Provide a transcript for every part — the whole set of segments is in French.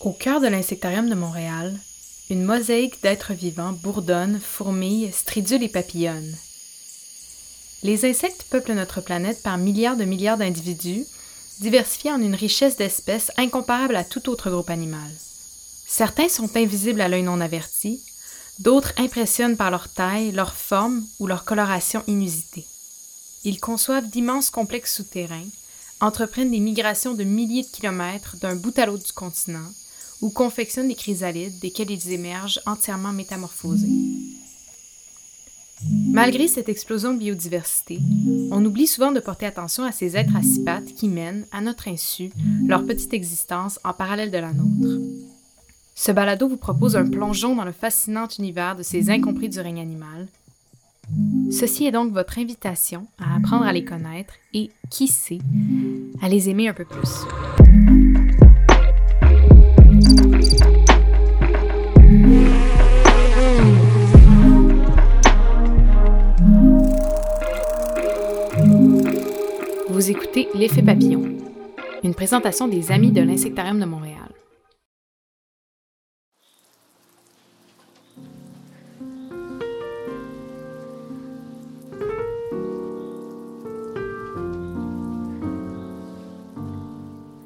Au cœur de l'insectarium de Montréal, une mosaïque d'êtres vivants bourdonne, fourmille, stridule et papillonne. Les insectes peuplent notre planète par milliards de milliards d'individus, diversifiés en une richesse d'espèces incomparable à tout autre groupe animal. Certains sont invisibles à l'œil non averti, d'autres impressionnent par leur taille, leur forme ou leur coloration inusitée. Ils conçoivent d'immenses complexes souterrains, entreprennent des migrations de milliers de kilomètres d'un bout à l'autre du continent, ou confectionnent des chrysalides desquels ils émergent entièrement métamorphosés. Malgré cette explosion de biodiversité, on oublie souvent de porter attention à ces êtres pattes qui mènent, à notre insu, leur petite existence en parallèle de la nôtre. Ce balado vous propose un plongeon dans le fascinant univers de ces incompris du règne animal. Ceci est donc votre invitation à apprendre à les connaître et, qui sait, à les aimer un peu plus. Vous écoutez L'effet papillon, une présentation des Amis de l'Insectarium de Montréal.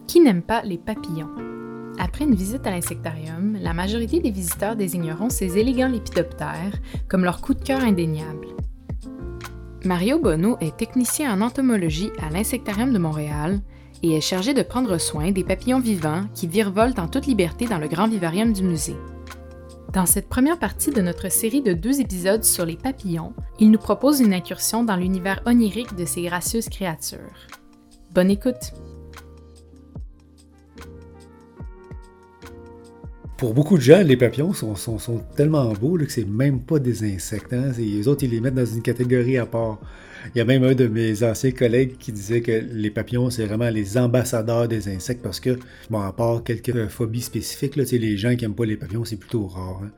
Qui n'aime pas les papillons? Après une visite à l'insectarium, la majorité des visiteurs désigneront ces élégants lépidoptères comme leur coup de cœur indéniable. Mario Bonneau est technicien en entomologie à l'Insectarium de Montréal et est chargé de prendre soin des papillons vivants qui virevoltent en toute liberté dans le grand vivarium du musée. Dans cette première partie de notre série de deux épisodes sur les papillons, il nous propose une incursion dans l'univers onirique de ces gracieuses créatures. Bonne écoute! Pour beaucoup de gens, les papillons sont, tellement beaux que c'est même pas des insectes. Hein. Les autres, ils les mettent dans une catégorie à part. Il y a même un de mes anciens collègues qui disait que les papillons, c'est vraiment les ambassadeurs des insectes parce que, bon, à part quelques phobies spécifiques, là, les gens qui n'aiment pas les papillons, c'est plutôt rare. Hein.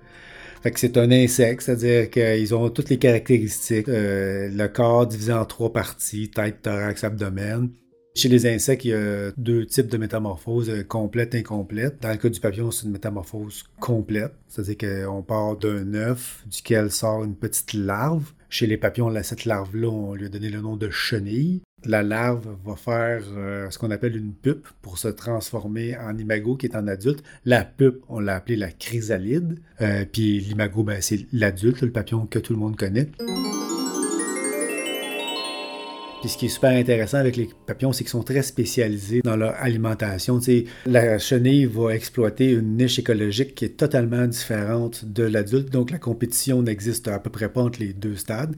Fait que c'est un insecte, c'est-à-dire qu'ils ont toutes les caractéristiques. Euh, le corps divisé en trois parties, tête, thorax, abdomen. Chez les insectes, il y a deux types de métamorphose, euh, complète et incomplète. Dans le cas du papillon, c'est une métamorphose complète, c'est-à-dire qu'on part d'un œuf duquel sort une petite larve. Chez les papillons, cette larve-là, on lui a donné le nom de chenille. La larve va faire euh, ce qu'on appelle une pupe pour se transformer en imago qui est en adulte. La pupe, on l'a appelée la chrysalide. Euh, puis l'imago, ben, c'est l'adulte, le papillon que tout le monde connaît. Puis ce qui est super intéressant avec les papillons, c'est qu'ils sont très spécialisés dans leur alimentation. la chenille va exploiter une niche écologique qui est totalement différente de l'adulte, donc la compétition n'existe à peu près pas entre les deux stades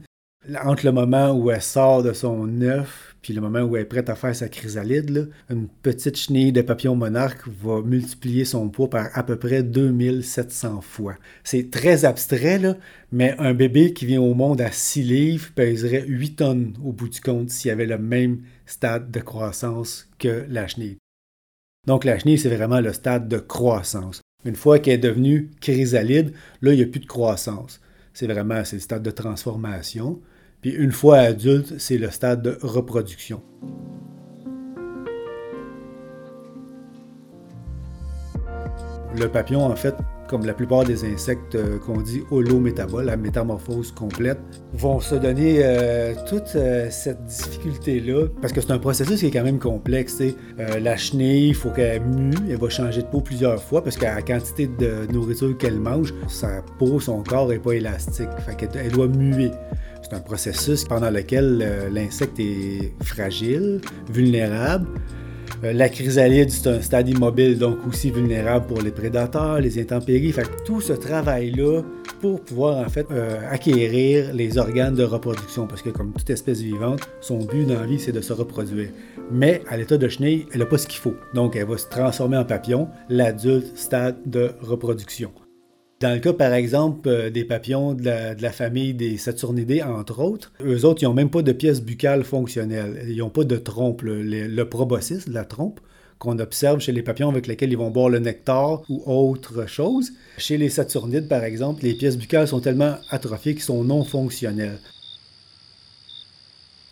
entre le moment où elle sort de son œuf puis le moment où elle est prête à faire sa chrysalide, une petite chenille de papillon monarque va multiplier son poids par à peu près 2700 fois. C'est très abstrait, mais un bébé qui vient au monde à 6 livres pèserait 8 tonnes au bout du compte s'il avait le même stade de croissance que la chenille. Donc la chenille, c'est vraiment le stade de croissance. Une fois qu'elle est devenue chrysalide, là, il n'y a plus de croissance. C'est vraiment le stade de transformation. Puis une fois adulte, c'est le stade de reproduction. Le papillon, en fait, comme la plupart des insectes euh, qu'on dit holométaboles, la métamorphose complète, vont se donner euh, toute euh, cette difficulté-là, parce que c'est un processus qui est quand même complexe. la chenille, il faut qu'elle mue, elle va changer de peau plusieurs fois, parce qu'à la quantité de nourriture qu'elle mange, sa peau, son corps n'est pas élastique. Fait qu'elle doit muer. C'est un processus pendant lequel l'insecte est fragile, vulnérable, la chrysalide, c'est un stade immobile, donc aussi vulnérable pour les prédateurs, les intempéries. Fait tout ce travail-là pour pouvoir en fait euh, acquérir les organes de reproduction, parce que comme toute espèce vivante, son but dans la vie, c'est de se reproduire. Mais à l'état de chenille, elle n'a pas ce qu'il faut. Donc elle va se transformer en papillon, l'adulte stade de reproduction. Dans le cas, par exemple, euh, des papillons de la, famille des Saturnidés, entre autres, eux autres, ils n'ont même pas de pièce buccale fonctionnelle. Ils n'ont pas de trompe. Le, proboscis, la trompe, qu'on observe chez les papillons avec lesquels ils vont boire le nectar ou autre chose. Chez les Saturnides, par exemple, les pièces buccales sont tellement atrophiées qu'ils sont non fonctionnelles.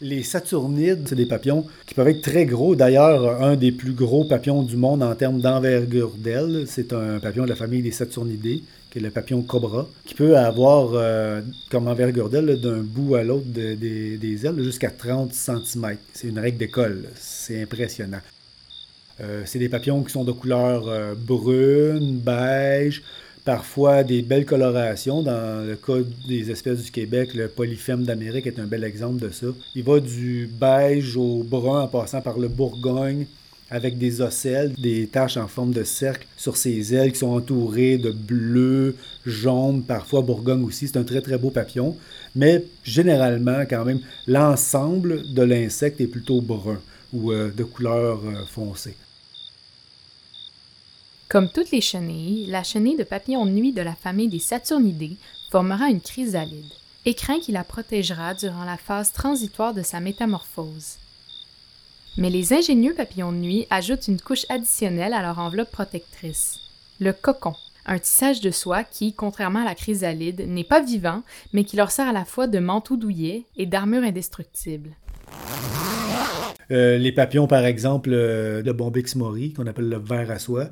Les saturnides, c'est des papillons qui peuvent être très gros. D'ailleurs, un des plus gros papillons du monde en termes d'envergure d'aile, c'est un papillon de la famille des saturnidés, qui le papillon cobra, qui peut avoir euh, comme envergure d'aile d'un bout à l'autre des ailes jusqu'à 30 cm. C'est une règle d'école. C'est impressionnant. Euh, c'est des papillons qui sont de couleur euh, brune, beige, parfois des belles colorations. Dans le cas des espèces du Québec, le polyphème d'Amérique est un bel exemple de ça. Il va du beige au brun en passant par le Bourgogne avec des ocelles, des taches en forme de cercle sur ses ailes qui sont entourées de bleu, jaune, parfois Bourgogne aussi. C'est un très très beau papillon, mais généralement quand même l'ensemble de l'insecte est plutôt brun ou euh, de couleur foncée. Comme toutes les chenilles, la chenille de papillon nuit de la famille des Saturnidés formera une chrysalide, écrin qui la protégera durant la phase transitoire de sa métamorphose. Mais les ingénieux papillons de nuit ajoutent une couche additionnelle à leur enveloppe protectrice, le cocon, un tissage de soie qui, contrairement à la chrysalide, n'est pas vivant, mais qui leur sert à la fois de manteau douillet et d'armure indestructible. Euh, les papillons, par exemple, euh, de Bombyx mori, qu'on appelle le ver à soie,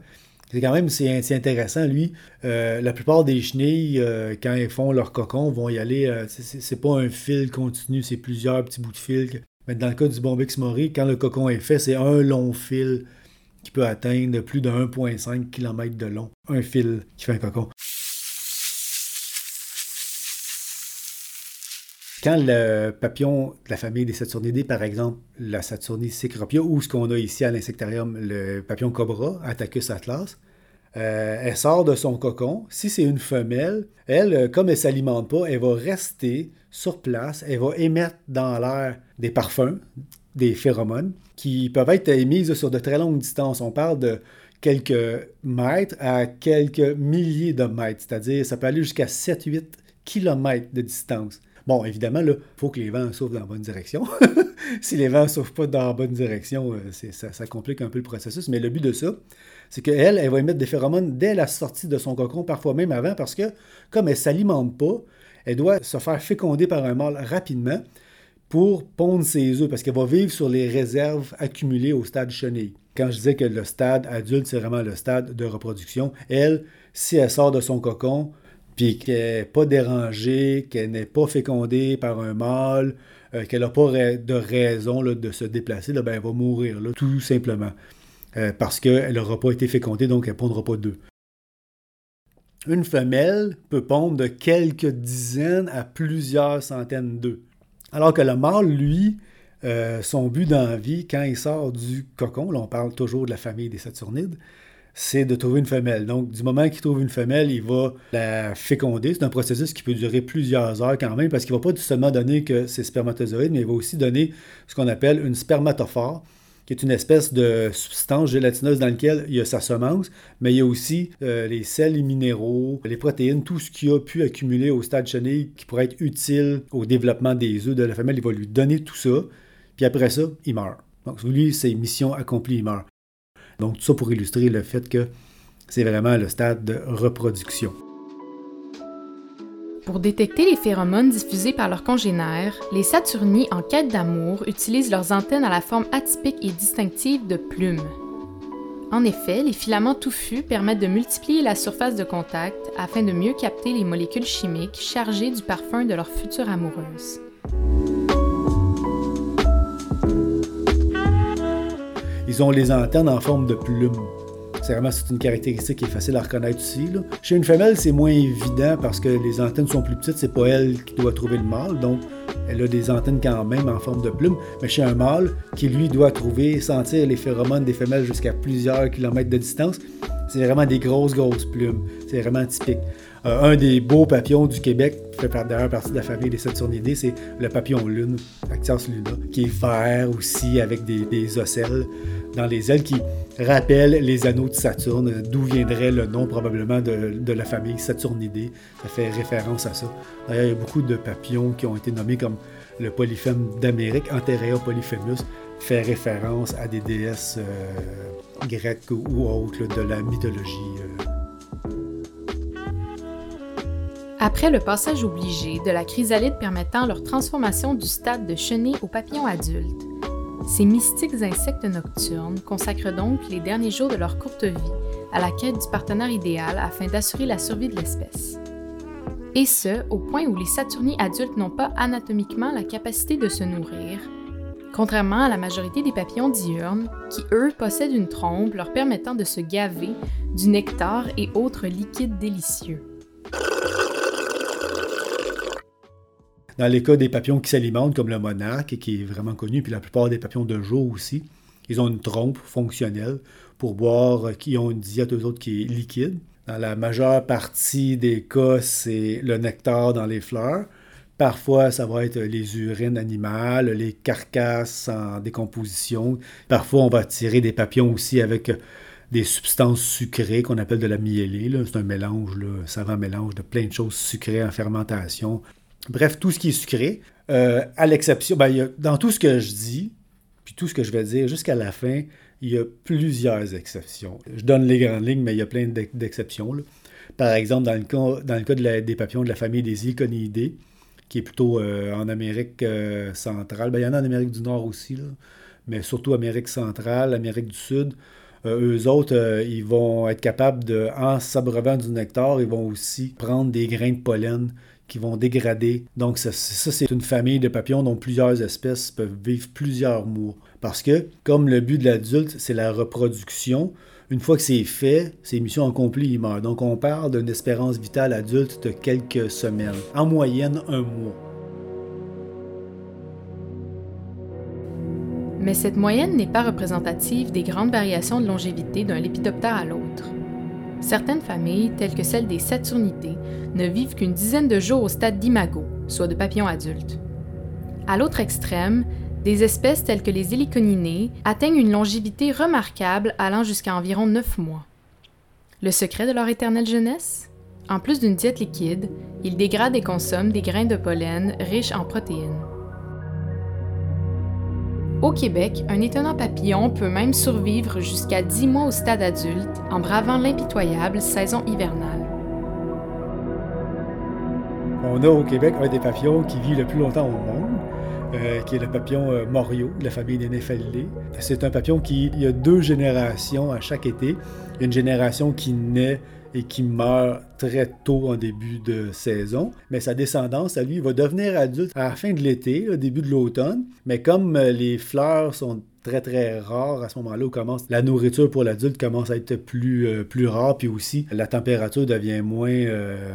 c'est quand même c'est intéressant. Lui, euh, la plupart des chenilles, quand ils font leur cocon, vont y aller. C'est pas un fil continu, c'est plusieurs petits bouts de fil. Mais dans le cas du Bombyx mori, quand le cocon est fait, c'est un long fil qui peut atteindre plus de 1,5 km de long. Un fil qui fait un cocon. Quand le papillon de la famille des Saturnidés, par exemple, la Saturnie cecropia, ou ce qu'on a ici à l'insectarium, le papillon cobra, Attacus atlas, euh, elle sort de son cocon. Si c'est une femelle, elle, euh, comme elle ne s'alimente pas, elle va rester sur place, elle va émettre dans l'air des parfums, des phéromones, qui peuvent être émises sur de très longues distances. On parle de quelques mètres à quelques milliers de mètres, c'est-à-dire ça peut aller jusqu'à 7-8 kilomètres de distance. Bon, évidemment, il faut que les vents souffrent dans la bonne direction. si les vents ne souffrent pas dans la bonne direction, euh, ça, complique un peu le processus. Mais le but de ça, c'est qu'elle, elle va émettre des phéromones dès la sortie de son cocon, parfois même avant, parce que comme elle ne s'alimente pas, elle doit se faire féconder par un mâle rapidement pour pondre ses œufs, parce qu'elle va vivre sur les réserves accumulées au stade chenille. Quand je disais que le stade adulte, c'est vraiment le stade de reproduction, elle, si elle sort de son cocon, puis qu'elle n'est pas dérangée, qu'elle n'est pas fécondée par un mâle, euh, qu'elle n'a pas de raison de se déplacer, ben, elle va mourir, tout simplement. Euh, parce qu'elle n'aura pas été fécondée, donc elle ne pondra pas d'œufs. Une femelle peut pondre de quelques dizaines à plusieurs centaines d'œufs. Alors que le mâle, lui, euh, son but dans la vie, quand il sort du cocon, là on parle toujours de la famille des Saturnides, c'est de trouver une femelle. Donc, du moment qu'il trouve une femelle, il va la féconder. C'est un processus qui peut durer plusieurs heures quand même, parce qu'il ne va pas seulement donner que ses spermatozoïdes, mais il va aussi donner ce qu'on appelle une spermatophore, qui est une espèce de substance gélatineuse dans laquelle il y a sa semence, mais il y a aussi euh, les sels, les minéraux, les protéines, tout ce qui a pu accumuler au stade chenille qui pourrait être utile au développement des œufs de la femelle. Il va lui donner tout ça, puis après ça, il meurt. Donc, lui, c'est mission accomplie, il meurt. Donc, tout ça pour illustrer le fait que c'est vraiment le stade de reproduction. Pour détecter les phéromones diffusés par leurs congénères, les Saturnies en quête d'amour utilisent leurs antennes à la forme atypique et distinctive de plumes. En effet, les filaments touffus permettent de multiplier la surface de contact afin de mieux capter les molécules chimiques chargées du parfum de leur future amoureuse. Ils ont les antennes en forme de plume. C'est vraiment une caractéristique qui est facile à reconnaître aussi. Chez une femelle, c'est moins évident parce que les antennes sont plus petites, c'est pas elle qui doit trouver le mâle, donc elle a des antennes quand même en forme de plume. Mais chez un mâle, qui lui doit trouver, sentir les phéromones des femelles jusqu'à plusieurs kilomètres de distance, c'est vraiment des grosses, grosses plumes. C'est vraiment typique. Euh, un des beaux papillons du Québec, fait d'ailleurs partie de la famille des Saturnidés, c'est le papillon lune, Actias luna, qui est vert aussi avec des, ocelles dans les ailes qui rappellent les anneaux de Saturne, d'où viendrait le nom probablement de, la famille Saturnidés. Ça fait référence à ça. D'ailleurs, il y a beaucoup de papillons qui ont été nommés comme le polyphème d'Amérique, Anterea polyphemus, fait référence à des déesses euh, grecques ou autres de la mythologie. Euh. Après le passage obligé de la chrysalide permettant leur transformation du stade de chenille au papillon adulte, ces mystiques insectes nocturnes consacrent donc les derniers jours de leur courte vie à la quête du partenaire idéal afin d'assurer la survie de l'espèce. Et ce, au point où les Saturnies adultes n'ont pas anatomiquement la capacité de se nourrir, contrairement à la majorité des papillons diurnes, qui eux possèdent une trompe leur permettant de se gaver du nectar et autres liquides délicieux. Dans les cas des papillons qui s'alimentent, comme le monarque, qui est vraiment connu, puis la plupart des papillons de jour aussi, ils ont une trompe fonctionnelle pour boire, qui ont une diète, eux autres, qui est liquide. Dans la majeure partie des cas, c'est le nectar dans les fleurs. Parfois, ça va être les urines animales, les carcasses en décomposition. Parfois, on va tirer des papillons aussi avec des substances sucrées qu'on appelle de la miellée. C'est un mélange, un savant mélange de plein de choses sucrées en fermentation. Bref, tout ce qui est sucré, euh, à l'exception, ben, dans tout ce que je dis, puis tout ce que je vais dire jusqu'à la fin, il y a plusieurs exceptions. Je donne les grandes lignes, mais il y a plein d'exceptions. Par exemple, dans le cas, des papillons de la famille des Iconidae, qui est plutôt euh, en Amérique euh, centrale, ben, il y en a en Amérique du Nord aussi, mais surtout Amérique centrale, Amérique du Sud. Eux autres, ils vont être capables de, en s'abreuvant du nectar, ils vont aussi prendre des grains de pollen qui vont dégrader. Donc ça, c'est une famille de papillons dont plusieurs espèces peuvent vivre plusieurs mois. Parce que, comme le but de l'adulte, c'est la reproduction, une fois que c'est fait, c'est mission accomplie, il meurt. Donc on parle d'une espérance vitale adulte de quelques semaines, en moyenne un mois. Mais cette moyenne n'est pas représentative des grandes variations de longévité d'un lépidoptère à l'autre. Certaines familles, telles que celles des Saturnidae, ne vivent qu'une dizaine de jours au stade d'imago, soit de papillons adultes. À l'autre extrême, des espèces telles que les héliconinées atteignent une longévité remarquable allant jusqu'à environ 9 mois. Le secret de leur éternelle jeunesse? En plus d'une diète liquide, ils dégradent et consomment des grains de pollen riches en protéines. Au Québec, un étonnant papillon peut même survivre jusqu'à 10 mois au stade adulte en bravant l'impitoyable saison hivernale. On a au Québec un des papillons qui vit le plus longtemps au monde, euh, qui est le papillon euh, Morio, de la famille des Néphalidés. C'est un papillon qui il y a deux générations à chaque été. Une génération qui naît et qui meurt très tôt en début de saison. Mais sa descendance, à lui, va devenir adulte à la fin de l'été, début de l'automne. Mais comme euh, les fleurs sont très très rare à ce moment-là où commence la nourriture pour l'adulte commence à être plus, euh, plus rare puis aussi la température devient moins euh,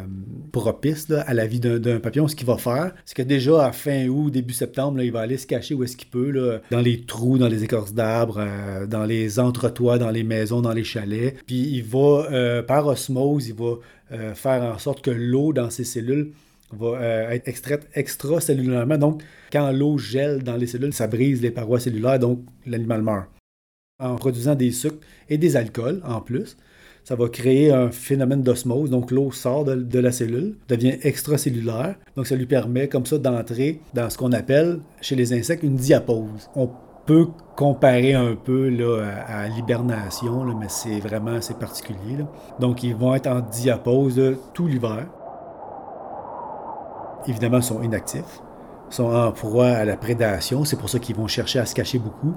propice à la vie d'un papillon ce qu'il va faire. C'est que déjà à fin août début septembre il va aller se cacher où est-ce qu'il peut là, dans les trous dans les écorces d'arbres euh, dans les entretoits dans les maisons dans les chalets. Puis il va par osmose il va faire en sorte que l'eau dans ses cellules va euh, être extraite extracellulairement. Donc, quand l'eau gèle dans les cellules, ça brise les parois cellulaires, donc l'animal meurt. En produisant des sucres et des alcools en plus, ça va créer un phénomène d'osmose. Donc, l'eau sort de, la cellule, devient extracellulaire. Donc, ça lui permet comme ça d'entrer dans ce qu'on appelle chez les insectes une diapause. On peut comparer un peu là, à, l'hibernation, mais c'est vraiment assez particulier. Donc, ils vont être en diapause tout l'hiver évidemment, sont inactifs, sont en proie à la prédation. C'est pour ça qu'ils vont chercher à se cacher beaucoup.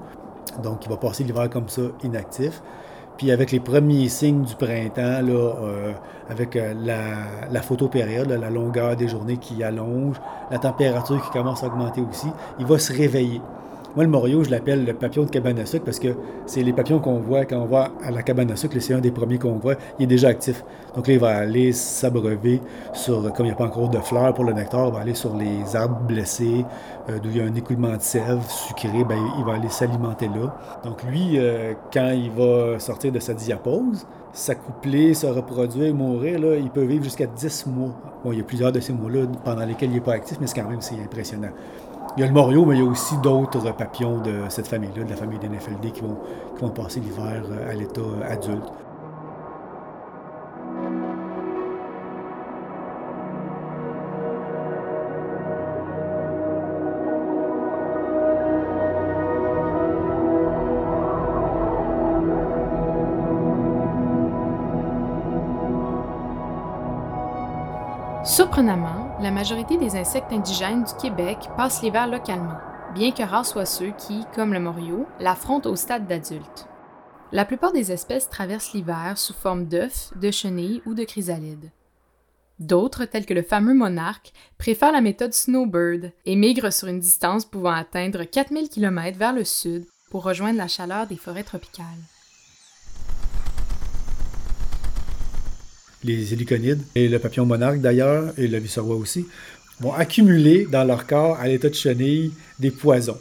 Donc, il va passer l'hiver comme ça, inactif. Puis avec les premiers signes du printemps, euh, avec euh, la, la, photopériode, la longueur des journées qui allonge, la température qui commence à augmenter aussi, il va se réveiller. Moi, le morio, je l'appelle le papillon de cabane à sucre parce que c'est les papillons qu'on voit quand on va à la cabane à sucre. C'est un des premiers qu'on voit. Il est déjà actif. Donc là, il va aller s'abreuver sur, comme il n'y a pas encore de fleurs pour le nectar, il va aller sur les arbres blessés, euh, d'où il y a un écoulement de sève sucré, ben, il va aller s'alimenter là. Donc lui, euh, quand il va sortir de sa diapose, s'accoupler, se reproduire, mourir, il peut vivre jusqu'à 10 mois. Bon, il y a plusieurs de ces mois-là pendant lesquels il n'est pas actif, mais c'est quand même c'est impressionnant. Il y a le morio, mais il y a aussi d'autres papillons de cette famille-là, de la famille des NFLD, qui vont, qui vont passer l'hiver euh, à l'état adulte. La majorité des insectes indigènes du Québec passent l'hiver localement, bien que rares soient ceux qui, comme le morio, l'affrontent au stade d'adulte. La plupart des espèces traversent l'hiver sous forme d'œufs, de chenilles ou de chrysalides. D'autres, tels que le fameux monarque, préfèrent la méthode snowbird et migrent sur une distance pouvant atteindre 4000 km vers le sud pour rejoindre la chaleur des forêts tropicales. Les héliconides et le papillon monarque d'ailleurs, et le viceroy aussi, vont accumuler dans leur corps, à l'état de chenille, des poisons.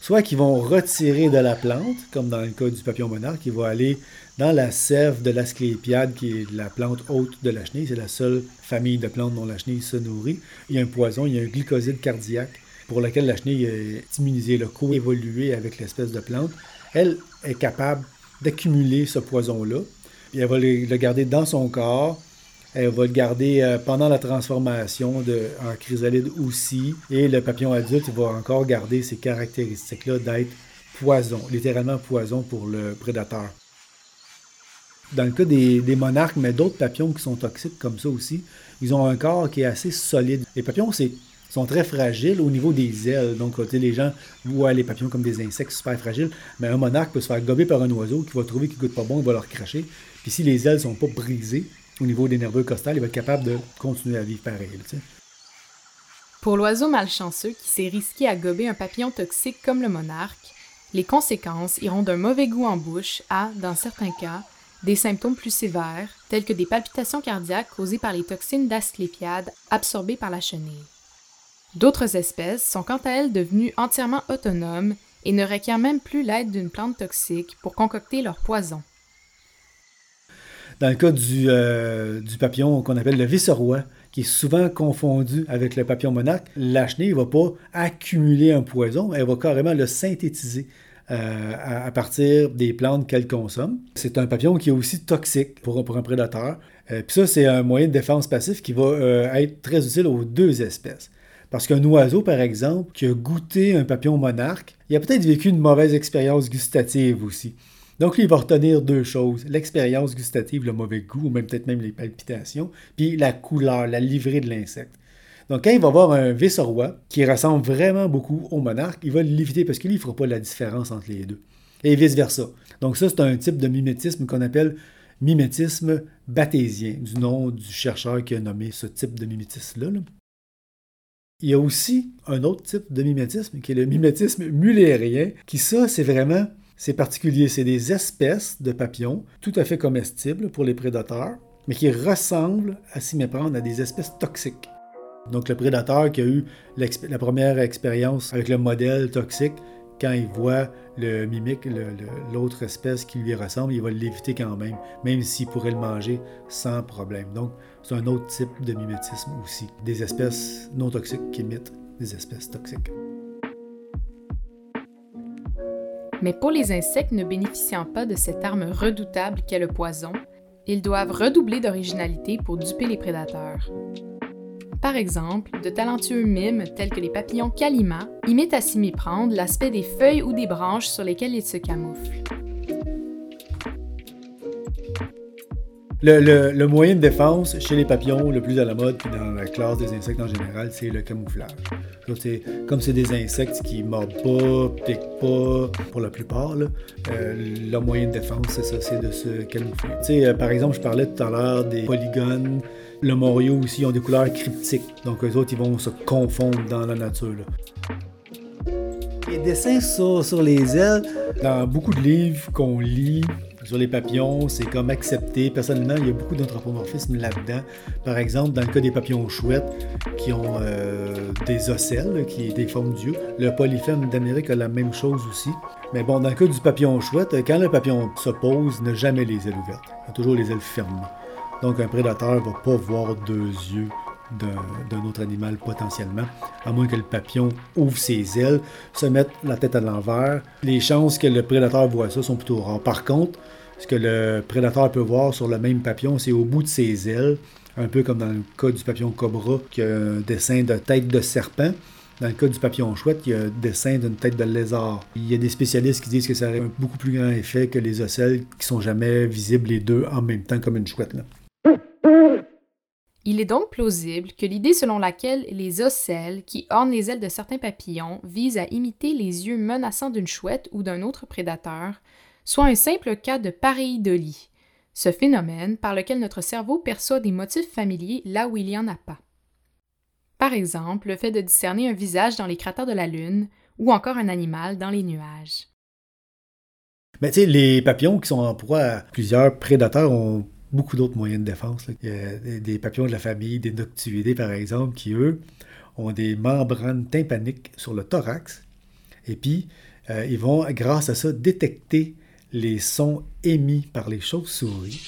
Soit qu'ils vont retirer de la plante, comme dans le cas du papillon monarque, qui va aller dans la sève de l'asclépiade, qui est la plante haute de la chenille. C'est la seule famille de plantes dont la chenille se nourrit. Il y a un poison, il y a un glycoside cardiaque pour lequel la chenille est immunisée, le co-évolué avec l'espèce de plante. Elle est capable d'accumuler ce poison-là. Elle va le garder dans son corps elle va le garder euh, pendant la transformation en chrysalide aussi. Et le papillon adulte va encore garder ces caractéristiques-là d'être poison, littéralement poison pour le prédateur. Dans le cas des, monarques, mais d'autres papillons qui sont toxiques comme ça aussi, ils ont un corps qui est assez solide. Les papillons, sont très fragiles au niveau des ailes. Donc, les gens voient les papillons comme des insectes super fragiles, mais un monarque peut se faire gober par un oiseau qui va trouver qu'il goûte pas bon, il va leur cracher. Puis si les ailes sont pas brisées, au niveau des nerveux costales, il va être capable de continuer à vivre pareil. Pour l'oiseau malchanceux qui s'est risqué à gober un papillon toxique comme le monarque, les conséquences iront d'un mauvais goût en bouche à, dans certains cas, des symptômes plus sévères, tels que des palpitations cardiaques causées par les toxines d'asclépiade absorbées par la chenille. D'autres espèces sont quant à elles devenues entièrement autonomes et ne requièrent même plus l'aide d'une plante toxique pour concocter leur poison. Dans le cas euh, du, papillon qu'on appelle le vice-roi, qui est souvent confondu avec le papillon monarque, la chenille ne va pas accumuler un poison, elle va carrément le synthétiser. Euh, à, partir des plantes qu'elle consomme. C'est un papillon qui est aussi toxique pour, un prédateur. Euh, puis ça, c'est un moyen de défense passif qui va être très utile aux deux espèces. Parce qu'un oiseau, par exemple, qui a goûté un papillon monarque, il a peut-être vécu une mauvaise expérience gustative aussi. Donc, il va retenir deux choses l'expérience gustative, le mauvais goût, ou même peut-être même les palpitations, puis la couleur, la livrée de l'insecte. Donc, quand il va voir un vice-roi qui ressemble vraiment beaucoup au monarque, il va l'éviter parce qu'il ne fera pas la différence entre les deux. Et vice-versa. Donc, ça, c'est un type de mimétisme qu'on appelle mimétisme bathésien, du nom du chercheur qui a nommé ce type de mimétisme-là. Il y a aussi un autre type de mimétisme qui est le mimétisme mullérien, qui ça, c'est vraiment c'est particulier, c'est des espèces de papillons tout à fait comestibles pour les prédateurs, mais qui ressemblent à s'y méprendre à des espèces toxiques. Donc le prédateur qui a eu la première expérience avec le modèle toxique, quand il voit le mimique, l'autre espèce qui lui ressemble, il va l'éviter quand même, même s'il pourrait le manger sans problème. Donc c'est un autre type de mimétisme aussi, des espèces non toxiques qui imitent des espèces toxiques. Mais pour les insectes ne bénéficiant pas de cette arme redoutable qu'est le poison, ils doivent redoubler d'originalité pour duper les prédateurs. Par exemple, de talentueux mimes tels que les papillons calima imitent à s'y méprendre l'aspect des feuilles ou des branches sur lesquelles ils se camouflent. Le, moyen de défense chez les papillons, le plus à la mode, puis dans la classe des insectes en général, c'est le camouflage. comme c'est des insectes qui mordent pas, piquent pas, pour la plupart, euh, leur moyen de défense, c'est ça, c'est de se camoufler. Euh, par exemple, je parlais tout à l'heure des polygones. Le morio aussi, ils ont des couleurs cryptiques. Donc, eux autres, ils vont se confondre dans la nature. Les dessins sur, sur les ailes, dans beaucoup de livres qu'on lit, sur les papillons, c'est comme accepté. Personnellement, il y a beaucoup d'anthropomorphisme là-dedans. Par exemple, dans le cas des papillons chouettes qui ont euh, des ocelles, qui des formes d'yeux, le polyphème d'Amérique a la même chose aussi. Mais bon, dans le cas du papillon chouette, quand le papillon se pose, n'a jamais les ailes ouvertes. Il a toujours les ailes fermées. Donc un prédateur ne va pas voir deux yeux d'un autre animal potentiellement, à moins que le papillon ouvre ses ailes, se mette la tête à l'envers. Les chances que le prédateur voit ça sont plutôt rares. Par contre, ce que le prédateur peut voir sur le même papillon, c'est au bout de ses ailes, un peu comme dans le cas du papillon cobra, qui a un dessin de tête de serpent. Dans le cas du papillon chouette, il y a un dessin d'une tête de lézard. Il y a des spécialistes qui disent que ça aurait un beaucoup plus grand effet que les ocelles qui sont jamais visibles les deux en même temps comme une chouette. Il est donc plausible que l'idée selon laquelle les ocelles qui ornent les ailes de certains papillons visent à imiter les yeux menaçants d'une chouette ou d'un autre prédateur soit un simple cas de pareidolie, ce phénomène par lequel notre cerveau perçoit des motifs familiers là où il n'y en a pas. Par exemple, le fait de discerner un visage dans les cratères de la Lune ou encore un animal dans les nuages. Mais tu sais, les papillons qui sont en proie à plusieurs prédateurs ont beaucoup d'autres moyens de défense. Il y a des papillons de la famille, des noctuidés par exemple, qui eux ont des membranes tympaniques sur le thorax. Et puis, euh, ils vont, grâce à ça, détecter les sons émis par les chauves-souris.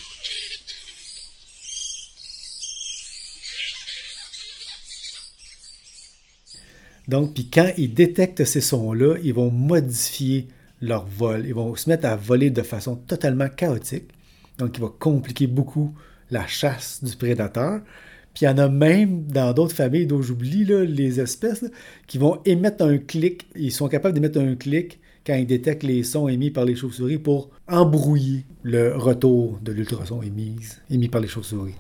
Donc, puis quand ils détectent ces sons-là, ils vont modifier leur vol. Ils vont se mettre à voler de façon totalement chaotique. Donc, il va compliquer beaucoup la chasse du prédateur. Puis il y en a même dans d'autres familles dont j'oublie les espèces qui vont émettre un clic. Ils sont capables d'émettre un clic quand ils détectent les sons émis par les chauves-souris pour embrouiller le retour de l'ultrason émis, par les chauves-souris.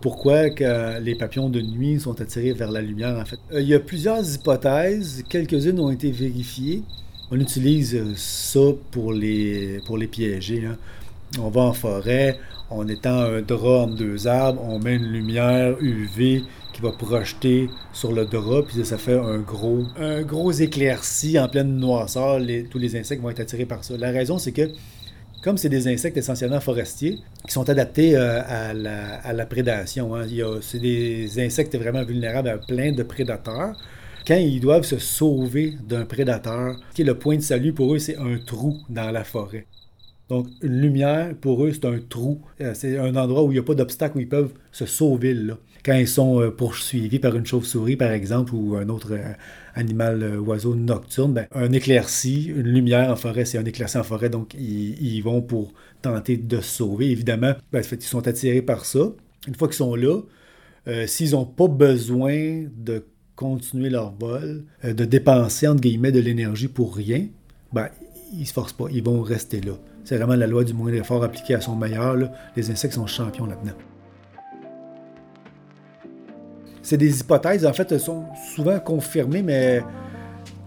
Pourquoi les papillons de nuit sont attirés vers la lumière, en fait? Euh, il y a plusieurs hypothèses. Quelques-unes ont été vérifiées. On utilise ça pour les, pour les piéger. Hein. On va en forêt, on étend un drap entre deux arbres, on met une lumière UV qui va projeter sur le drap, puis ça fait un gros, un gros éclairci en pleine noirceur. tous les insectes vont être attirés par ça. La raison, c'est que comme c'est des insectes essentiellement forestiers qui sont adaptés euh, à, la, prédation, hein. c'est des insectes vraiment vulnérables à plein de prédateurs. Quand ils doivent se sauver d'un prédateur, qui est le point de salut pour eux, c'est un trou dans la forêt. Donc, une lumière, pour eux, c'est un trou. Euh, c'est un endroit où il n'y a pas d'obstacle, où ils peuvent se sauver. Quand ils sont euh, poursuivis par une chauve-souris, par exemple, ou un autre euh, animal oiseau nocturne, ben, un éclairci, une lumière en forêt, c'est un éclairci en forêt, donc ils, vont pour tenter de se sauver. Évidemment, ben, ils sont attirés par ça. Une fois qu'ils sont là, s'ils n'ont pas besoin de continuer leur vol, de dépenser, entre guillemets, de l'énergie pour rien, ben, ils ne se forcent pas, ils vont rester là. C'est vraiment la loi du moindre effort appliquée à son meilleur. Les insectes sont champions là-dedans. C'est des hypothèses, en fait, elles sont souvent confirmées, mais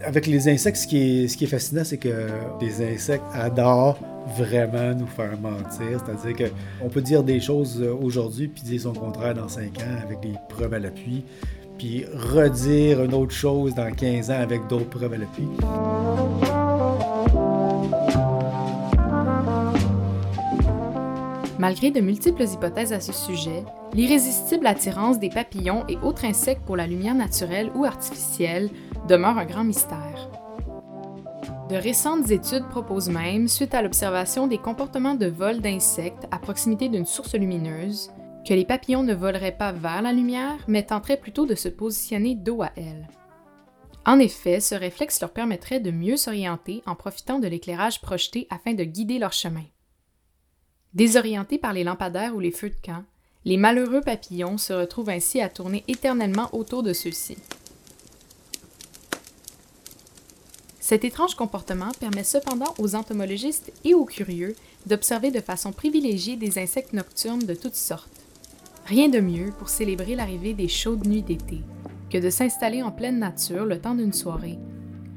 avec les insectes, ce qui est, ce qui est fascinant, c'est que les insectes adorent vraiment nous faire mentir. C'est-à-dire qu'on peut dire des choses aujourd'hui, puis dire son contraire dans 5 ans avec des preuves à l'appui, redire une autre chose dans 15 ans avec d'autres preuves à l'appui. Malgré de multiples hypothèses à ce sujet, l'irrésistible attirance des papillons et autres insectes pour la lumière naturelle ou artificielle demeure un grand mystère. De récentes études proposent même, suite à l'observation des comportements de vol d'insectes à proximité d'une source lumineuse, que les papillons ne voleraient pas vers la lumière, mais tenteraient plutôt de se positionner dos à elle. En effet, ce réflexe leur permettrait de mieux s'orienter en profitant de l'éclairage projeté afin de guider leur chemin. Désorientés par les lampadaires ou les feux de camp, les malheureux papillons se retrouvent ainsi à tourner éternellement autour de ceux-ci. Cet étrange comportement permet cependant aux entomologistes et aux curieux d'observer de façon privilégiée des insectes nocturnes de toutes sortes. Rien de mieux pour célébrer l'arrivée des chaudes nuits d'été que de s'installer en pleine nature le temps d'une soirée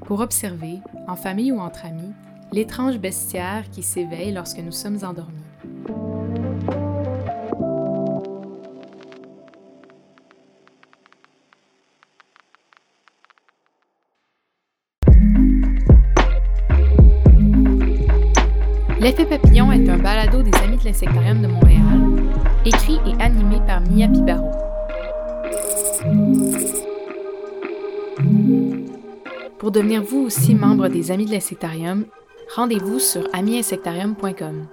pour observer, en famille ou entre amis, l'étrange bestiaire qui s'éveille lorsque nous sommes endormis. L'effet papillon est un balado des Amis de l'Insectarium de animé Pour devenir vous aussi membre des Amis de l'Insectarium, rendez-vous sur amiinsectarium.com.